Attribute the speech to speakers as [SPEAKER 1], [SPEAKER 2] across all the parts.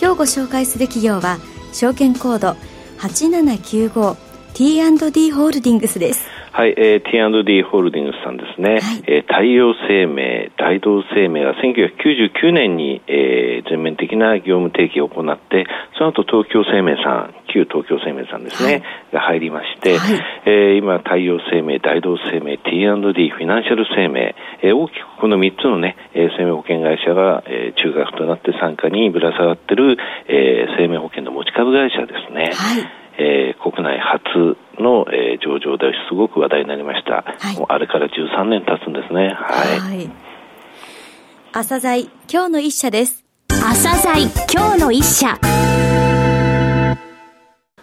[SPEAKER 1] 今日ご紹介する企業は証券コード 8795T&D ホールディングスです。
[SPEAKER 2] はい、えー、T&D ホールディングスさんですね、はい、えー、太陽生命、大同生命が1999年に、えー、全面的な業務提携を行って、その後東京生命さん、旧東京生命さんですね、はい、が入りまして、はい、えー、今、太陽生命、大同生命、T&D、フィナンシャル生命、えー、大きくこの3つのね、えー、生命保険会社が、えー、中核となって参加にぶら下がっている、えー、生命保険の持ち株会社ですね。はいえー、国内初の、えー、上場ですごく話題になりました、はい、もうあれから13年経つんですね。はい、はい、
[SPEAKER 1] 朝鮮今日の一社です。
[SPEAKER 3] 朝鮮今日の一社。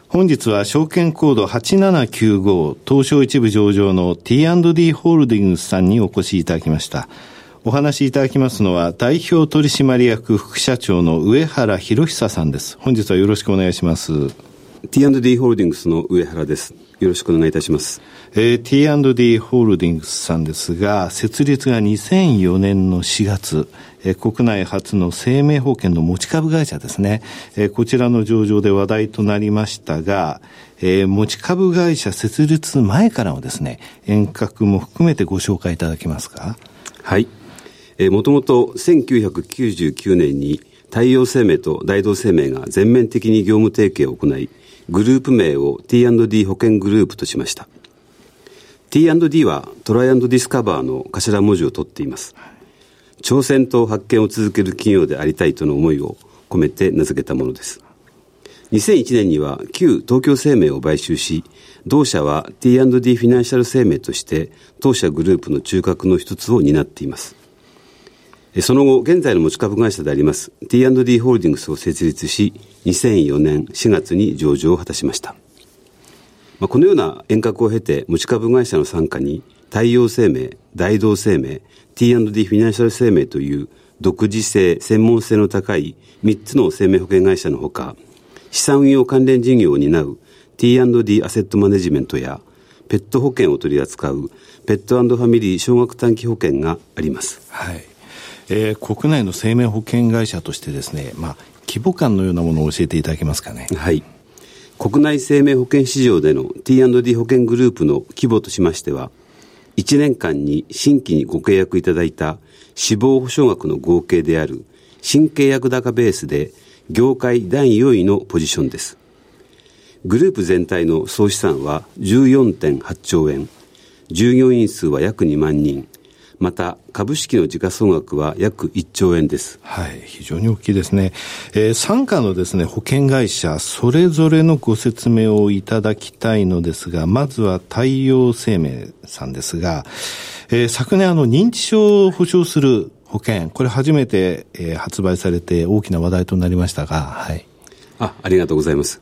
[SPEAKER 4] 本日は証券コード8795東証一部上場の T&D ホールディングスさんにお越しいただきました。お話しいただきますのは代表取締役副社長の上原博久さんです。本日はよろしくお願いします。
[SPEAKER 5] T&D ホールディングスの上原です。よろしくお願いいたします。
[SPEAKER 4] えー、T&D ホールディングスさんですが、設立が2004年の4月、えー、国内初の生命保険の持ち株会社ですね、えー、こちらの上場で話題となりましたが、えー、持ち株会社設立前からのですね、遠隔も含めてご紹介いただけますか？
[SPEAKER 5] はい。えー、もともと1999年に太陽生命と大同生命が全面的に業務提携を行い、グループ名を T&D 保険グループとしました。T&D はトライディスカバーの頭文字を取っています。挑戦と発見を続ける企業でありたいとの思いを込めて名付けたものです。2001年には旧東京生命を買収し、同社は T&D フィナンシャル生命として当社グループの中核の一つを担っています。その後、現在の持ち株会社であります T&D ホールディングスを設立し、2004年4月に上場を果たしました。まあ、このような遠隔を経て持ち株会社の傘下に太陽生命、大同生命、T&D フィナンシャル生命という独自性、専門性の高い3つの生命保険会社のほか、資産運用関連事業を担う T&D アセットマネジメントやペット保険を取り扱うペットファミリー少額短期保険があります。
[SPEAKER 4] はい。えー、国内の生命保険会社としてですね、まあ、規模感のようなものを教えていただけますかね。
[SPEAKER 5] はい。国内生命保険市場での T&D 保険グループの規模としましては、1年間に新規にご契約いただいた死亡保障額の合計である新契約高ベースで業界第4位のポジションです。グループ全体の総資産は14.8兆円、従業員数は約2万人、また株式の時価総額は約1兆円です。
[SPEAKER 4] はい、非常に大きいですね。えー、傘下のですね、保険会社、それぞれのご説明をいただきたいのですが、まずは太陽生命さんですが、えー、昨年あの認知症を保障する保険、これ初めて、えー、発売されて大きな話題となりましたが、はい。
[SPEAKER 5] あ、ありがとうございます。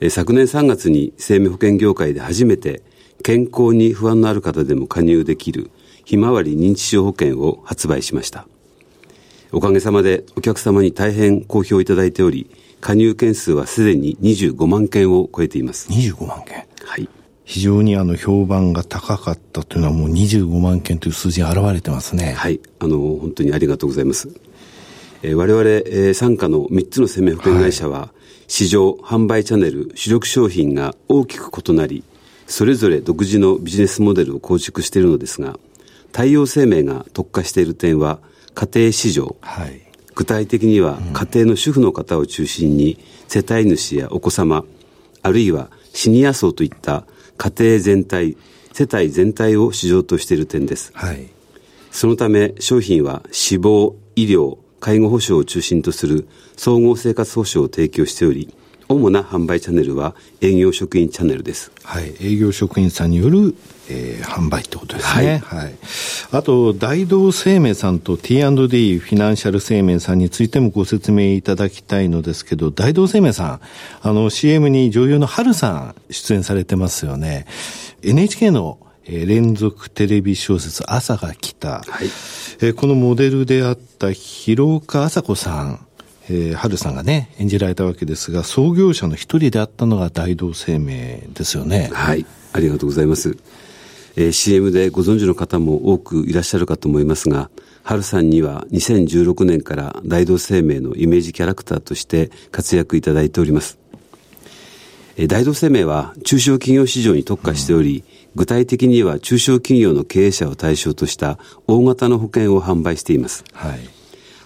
[SPEAKER 5] えー、昨年3月に生命保険業界で初めて健康に不安のある方でも加入できるひまわり認知症保険を発売しました。おかげさまでお客様に大変好評いただいており、加入件数はすでに25万件を超えています。
[SPEAKER 4] 25万件
[SPEAKER 5] はい。
[SPEAKER 4] 非常にあの評判が高かったというのはもう25万件という数字に表れてますね。
[SPEAKER 5] はい。あの、本当にありがとうございます。えー、我々、えー、傘下の3つの生命保険会社は、はい、市場、販売チャンネル、主力商品が大きく異なり、それぞれ独自のビジネスモデルを構築しているのですが、太陽生命が特化している点は家庭市場、はい、具体的には家庭の主婦の方を中心に世帯主やお子様あるいはシニア層といった家庭全体世帯全体を市場としている点です、はい、そのため商品は死亡医療介護保障を中心とする総合生活保障を提供しており主な販売チャンネルは営業職員チャンネルです。
[SPEAKER 4] はい。営業職員さんによるえー、販売ってことですね。はい。はい、あと、大同生命さんと T&D フィナンシャル生命さんについてもご説明いただきたいのですけど、大同生命さん、あの CM に女優の春さん出演されてますよね。NHK のえ連続テレビ小説朝が来た、はい、えこのモデルであった広岡麻子さん、えー、春さんがね、演じられたわけですが、創業者の一人であったのが大同生命ですよね。
[SPEAKER 5] はい、ありがとうございます。えー、CM でご存知の方も多くいらっしゃるかと思いますが、春さんには2016年から大同生命のイメージキャラクターとして活躍いただいております。えー、大同生命は中小企業市場に特化しており、うん、具体的には中小企業の経営者を対象とした大型の保険を販売しています。はい、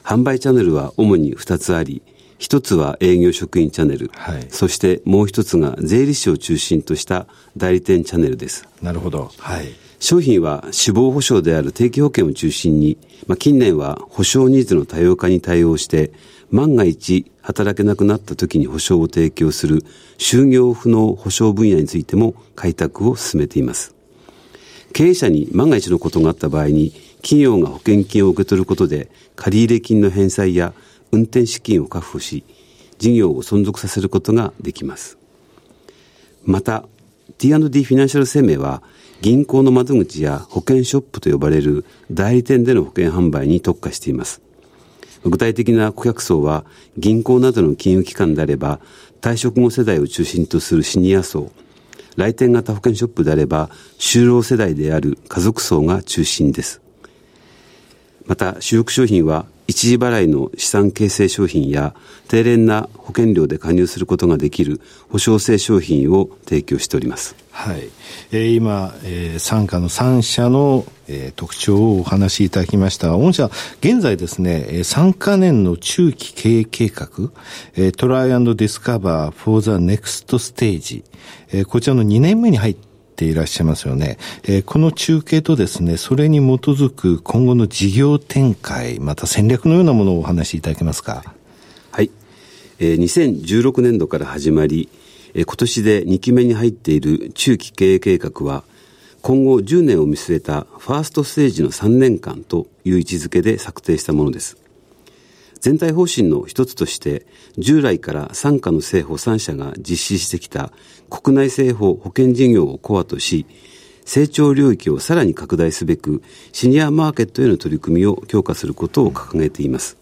[SPEAKER 5] 販売チャンネルは主に2つあり、一つは営業職員チャンネル、はい、そしてもう一つが税理士を中心とした代理店チャンネルです。
[SPEAKER 4] なるほど。はい。
[SPEAKER 5] 商品は死亡保障である定期保険を中心に、まあ、近年は保障ニーズの多様化に対応して、万が一働けなくなった時に保障を提供する就業不能保障分野についても開拓を進めています。経営者に万が一のことがあった場合に、企業が保険金を受け取ることで、借入金の返済や運転資金を確保し、事業を存続させることができます。また、T&D フィナンシャル生命は、銀行の窓口や保険ショップと呼ばれる代理店での保険販売に特化しています。具体的な顧客層は、銀行などの金融機関であれば、退職後世代を中心とするシニア層、来店型保険ショップであれば、就労世代である家族層が中心です。また、主力商品は一時払いの資産形成商品や低廉な保険料で加入することができる保証性商品を提供しております。
[SPEAKER 4] はい。えー、今、えー、傘下の3社の、えー、特徴をお話しいただきました、御社、現在ですね、3カ年の中期経営計画、えー、トライアンドディスカバー for the next stage、えー、こちらの2年目に入ってていらっしゃいますよね。えー、この中継とですね、それに基づく今後の事業展開、また戦略のようなものをお話しいただけますか？
[SPEAKER 5] はい。えー、2016年度から始まり、えー、今年で2期目に入っている中期経営計画は、今後10年を見据えたファーストステージの3年間という位置づけで策定したものです。全体方針の一つとして、従来から傘下の政府3社が実施してきた国内政府保険事業をコアとし、成長領域をさらに拡大すべく、シニアマーケットへの取り組みを強化することを掲げています。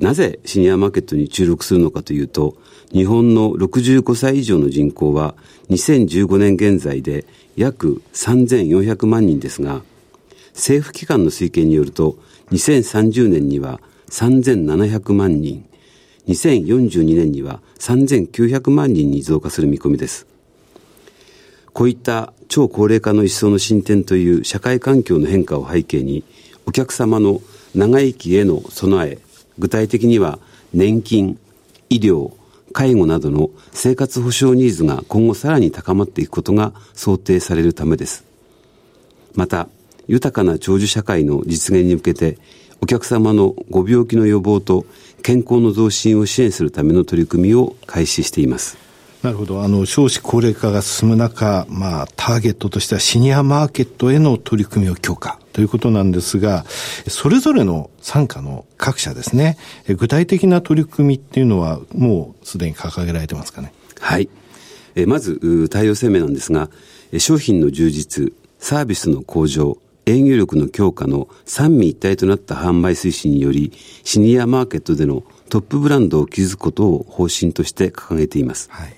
[SPEAKER 5] なぜシニアマーケットに注力するのかというと、日本の65歳以上の人口は2015年現在で約3400万人ですが、政府機関の推計によると、2030年には3700万人、2042年には3900万人に増加する見込みです。こういった超高齢化の一層の進展という社会環境の変化を背景に、お客様の長生きへの備え、具体的には年金、医療、介護などの生活保障ニーズが今後さらに高まっていくことが想定されるためです。また、豊かな長寿社会の実現に向けて、お客様のご病気の予防と健康の増進を支援するための取り組みを開始しています。
[SPEAKER 4] なるほど。あの、少子高齢化が進む中、まあ、ターゲットとしてはシニアマーケットへの取り組みを強化ということなんですが、それぞれの参加の各社ですね、具体的な取り組みっていうのは、もうすでに掲げられてますかね？
[SPEAKER 5] はい。えまず、太陽生命なんですが、商品の充実、サービスの向上、営業力の強化の三位一体となった販売推進により、シニアマーケットでのトップブランドを築くことを方針として掲げています。はい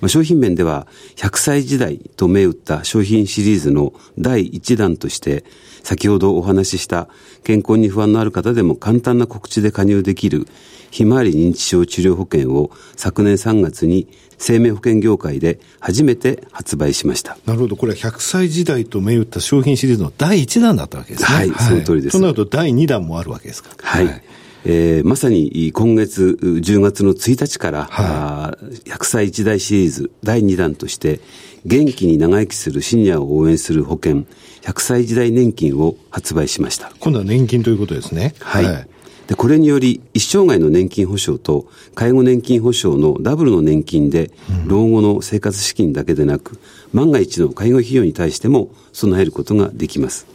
[SPEAKER 5] まあ、商品面では、100歳時代と銘打った商品シリーズの第1弾として、先ほどお話しした健康に不安のある方でも簡単な告知で加入できるひまわり認知症治療保険を昨年3月に生命保険業界で初めて発売しました。
[SPEAKER 4] なるほど。これは100歳時代と銘打った商品シリーズの第1弾だったわけですね。
[SPEAKER 5] はい、はい、その通りです。
[SPEAKER 4] となると第2弾もあるわけですか。
[SPEAKER 5] はい、はいえー、まさに今月10月の1日から、はい、100歳一代シリーズ第2弾として、元気に長生きするシニアを応援する保険、100歳時代年金を発売しました。
[SPEAKER 4] 今度は年金ということですね。
[SPEAKER 5] はい。はい、で、これにより、一生涯の年金保障と介護年金保障のダブルの年金で、老後の生活資金だけでなく、万が一の介護費用に対しても備えることができます。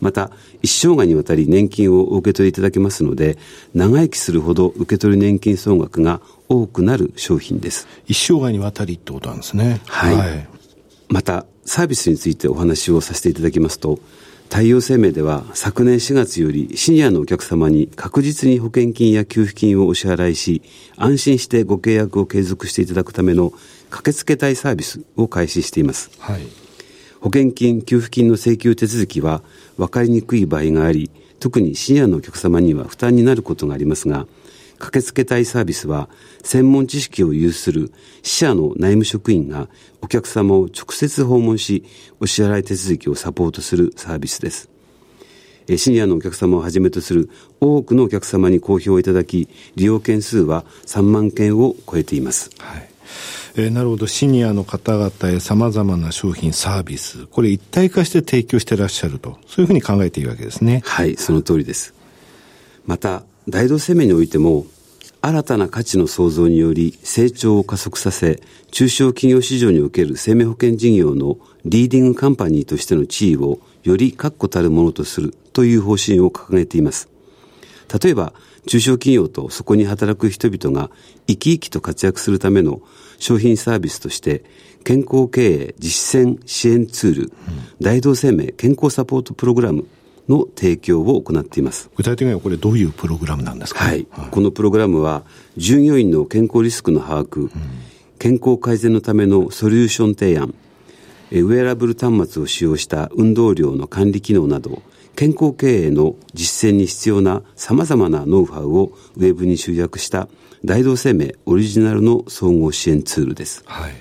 [SPEAKER 5] また、一生涯にわたり年金をお受け取りいただけますので、長生きするほど受け取り年金総額が多くなる商品です。
[SPEAKER 4] 一生涯にわたりってことなんですね。
[SPEAKER 5] はい。はい、また、サービスについてお話をさせていただきますと、太陽生命では昨年4月よりシニアのお客様に確実に保険金や給付金をお支払いし、安心してご契約を継続していただくための駆けつけたいサービスを開始しています。はい、保険金、給付金の請求手続きは分かりにくい場合があり、特にシニアのお客様には負担になることがありますが、駆けつけたいサービスは、専門知識を有する死者の内務職員がお客様を直接訪問し、お支払い手続きをサポートするサービスです。シニアのお客様をはじめとする多くのお客様に好評いただき、利用件数は3万件を超えています。はい
[SPEAKER 4] えー、なるほど、シニアの方々へ様々な商品、サービス、これ一体化して提供してらっしゃると、そういうふうに考えていいわけですね。
[SPEAKER 5] はい、その通りです。また、大同生命においても、新たな価値の創造により成長を加速させ、中小企業市場における生命保険事業のリーディングカンパニーとしての地位をより確固たるものとするという方針を掲げています。例えば、中小企業とそこに働く人々が生き生きと活躍するための商品サービスとして、健康経営実践支援ツール、うん、大同生命健康サポートプログラムの提供を行っています。
[SPEAKER 4] 具体的にはこれどういうプログラムなんですか、
[SPEAKER 5] はい、はい、このプログラムは、従業員の健康リスクの把握、うん、健康改善のためのソリューション提案、ウェアラブル端末を使用した運動量の管理機能など、健康経営の実践に必要な様々なノウハウをウェブに集約した大同生命オリジナルの総合支援ツールです。はい、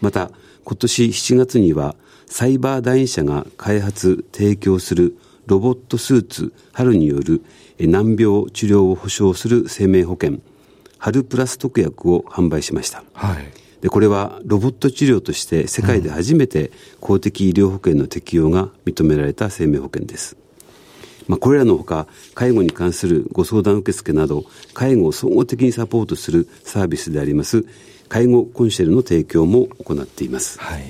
[SPEAKER 5] また、今年7月にはサイバー第一社が開発、提供するロボットスーツ春による難病治療を保障する生命保険春プラス特約を販売しました。はい。で、これはロボット治療として世界で初めて公的医療保険の適用が認められた生命保険です。まあ、これらのほか、介護に関するご相談受付など、介護を総合的にサポートするサービスであります、介護コンシェルの提供も行っています。はい。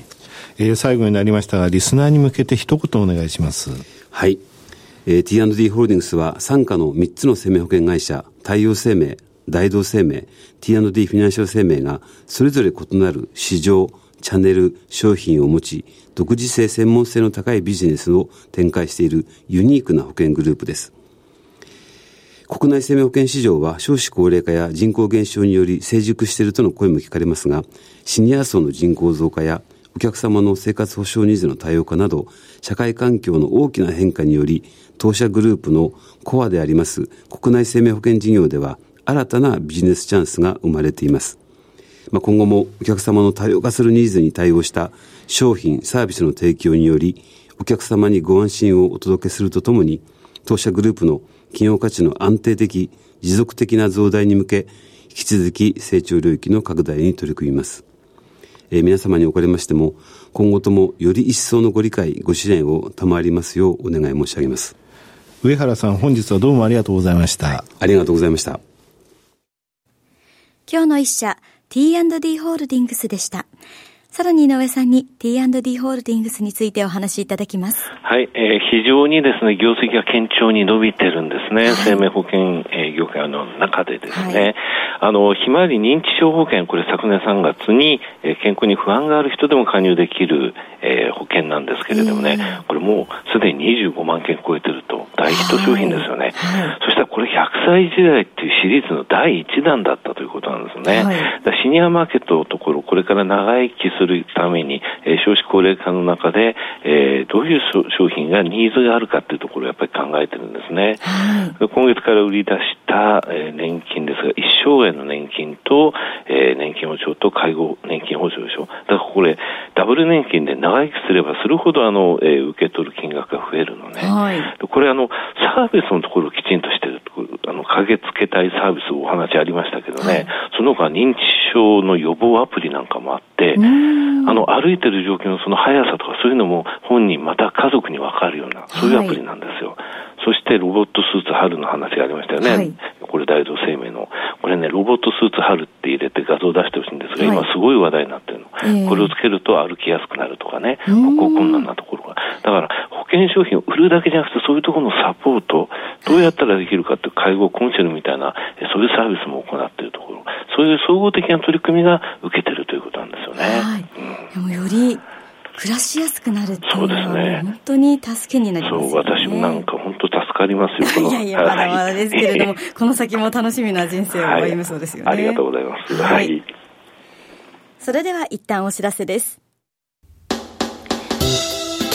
[SPEAKER 4] えー、最後になりましたが、リスナーに向けて一言お願いします。
[SPEAKER 5] はい。えー、T&D ホールディングスは傘下の3つの生命保険会社、太陽生命、大同生命、T&D フィナンシャル生命がそれぞれ異なる市場、チャンネル、商品を持ち、独自性、専門性の高いビジネスを展開しているユニークな保険グループです。国内生命保険市場は少子高齢化や人口減少により成熟しているとの声も聞かれますが、シニア層の人口増加やお客様の生活保障ニーズの多様化など、社会環境の大きな変化により、当社グループのコアであります国内生命保険事業では新たなビジネスチャンスが生まれています。まあ、今後もお客様の多様化するニーズに対応した商品、サービスの提供により、お客様にご安心をお届けするとともに、当社グループの企業価値の安定的、持続的な増大に向け、引き続き成長領域の拡大に取り組みます。えー、皆様におかれましても、今後ともより一層のご理解、ご支援を賜りますようお願い申し上げます。
[SPEAKER 4] 上原さん、本日はどうもありがとうございました。はい、
[SPEAKER 5] ありがとうございました。
[SPEAKER 1] 今日の一社、T&D ホールディングスでした。さらに井上さんに T&D ホールディングスについてお話しいただきます。
[SPEAKER 2] はい、えー、非常にですね、業績が堅調に伸びてるんですね。はい、生命保険、えー、業界の中でですね。はい、あの、ひまわり認知症保険、これ昨年3月に、えー、健康に不安がある人でも加入できる、えー、保険なんですけれどもね、これもうすでに25万件超えてると大ヒット商品ですよね。はい、そしたらこれ100歳時代っていうシリーズの第1弾だったということなんですね。はい、シニアマーケットのところ、これから長生きするために、えー、少子高齢化の中で、えー、どういう商品がニーズがあるかっていうところをやっぱり考えてるんですね。はい、今月から売り出した、えー、年金ですが、一生涯の年金と、えー、年金保障と介護年金保障でしょ。だからこれ、ダブル年金で長生きすればするほど、あの、えー、受け取る金額が増えるのね。はい、これ、あの、サービスのところをきちんとしてるあの、駆けつけたいサービスお話ありましたけどね、はい、その他認知症の予防アプリなんかもあって、あの、歩いてる状況のその速さとかそういうのも本人また家族にわかるような、そういうアプリなんですよ。はいそしてロボットスーツ春の話がありましたよね。はい、これ大同生命の。これね、ロボットスーツ春って入れて画像を出してほしいんですが、今すごい話題になってるの。えー、これをつけると歩きやすくなるとかね、ここ困難なところが。だから保険商品を売るだけじゃなくて、そういうところのサポート、どうやったらできるかって介護コンシェルみたいな、そういうサービスも行っているところ、そういう総合的な取り組みが受けてるということなんですよね。はい
[SPEAKER 1] うん、でもより暮らしやすくなるっていうのは、ね、本当に助けになります、ね、そう、
[SPEAKER 2] 私もなんか本当助かりますよ、
[SPEAKER 1] いやいや、まだまだですけれども、この先も楽しみな人生を歩むそうですよね、
[SPEAKER 2] はい。ありがとうございます。はい。
[SPEAKER 1] それでは一旦お知らせです。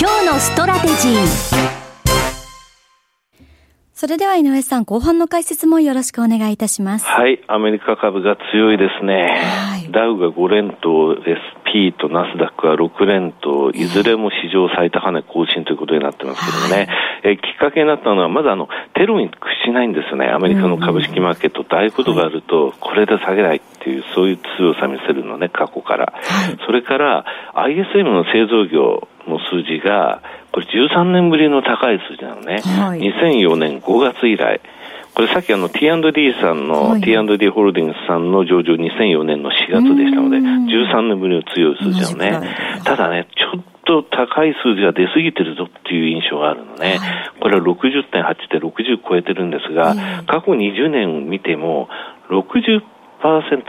[SPEAKER 3] 今日のストラテジー
[SPEAKER 1] それでは井上さん、後半の解説もよろしくお願いいたします。
[SPEAKER 2] はい、アメリカ株が強いですね。はい、ダウが5連投、SP とナスダックは6連投、いずれも史上最高値更新ということになってますけどね。はい、えきっかけになったのは、まずあの、テロに屈しないんですよね。アメリカの株式マーケット、大ことがあると、これで下げないっていう、そういう強さ見せるのね、過去から。はい、それから、ISM の製造業の数字が、これ13年ぶりの高い数字なのね。はい、2004年5月以来。これさっきあの T&D さんの、はい、T&D ホールディングスさんの上場2004年の4月でしたので、13年ぶりの強い数字なのね。ただね、ちょっと高い数字が出過ぎてるぞっていう印象があるのね。はい、これは60.8で60超えてるんですが、過去20年見ても60%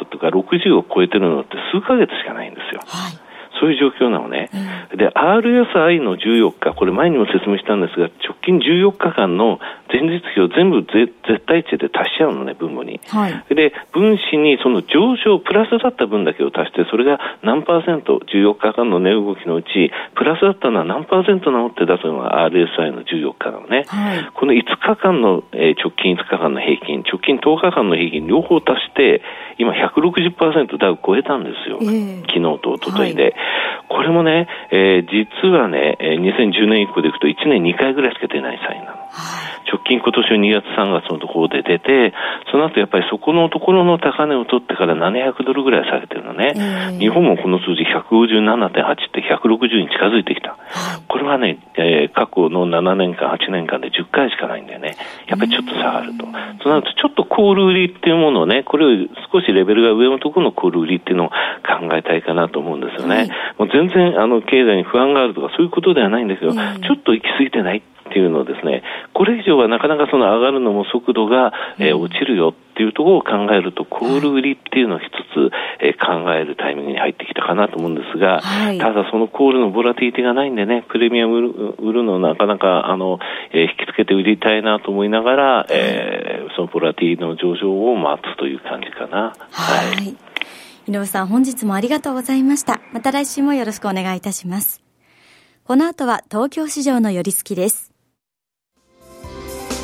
[SPEAKER 2] とか60を超えてるのって数ヶ月しかないんですよ。はいそういう状況なのね。うん、で、RSI の14日、これ前にも説明したんですが、直近14日間の前日比を全部絶対値で足しちゃうのね、分母に。はい、で、分子にその上昇、プラスだった分だけを足して、それが何パーセント、14日間の値動きのうち、プラスだったのは何パーセントなのって出すのが RSI の14日なのね。はい、この5日間の、えー、直近5日間の平均、直近10日間の平均、両方足して、今160%ダウ超えたんですよ。えー、昨日と一昨日で。はいこれもね、えー、実はね、2010年以降でいくと1年2回ぐらいしか出ないサインなの。直近今年の2月3月のところで出て、その後やっぱりそこのところの高値を取ってから700ドルぐらい下げてるのね。日本もこの数字157.8って160に近づいてきた。これはね、えー、過去の7年間、8年間で10回しかないんだよね。やっぱりちょっと下がると。そうなるとちょっとコール売りっていうものをね、これを少しレベルが上のところのコール売りっていうのを考えたいかなと思うんですよね。もう全然あの経済に不安があるとかそういうことではないんですけど、ちょっと行き過ぎてないっていうのをですね、これ以上はなかなかその上がるのも速度が、えー、落ちるよっていうところを考えると、コール売りっていうのを一つ、えー、考えるタイミングに入ってきたかなと思うんですが、はい、ただそのコールのボラティティがないんでね、プレミアム売るのをなかなか、あの、えー、引きつけて売りたいなと思いながら、えー、そのボラティの上昇を待つという感じかな。
[SPEAKER 1] はい。井上さん、本日もありがとうございました。また来週もよろしくお願いいたします。この後は東京市場の寄り付きです。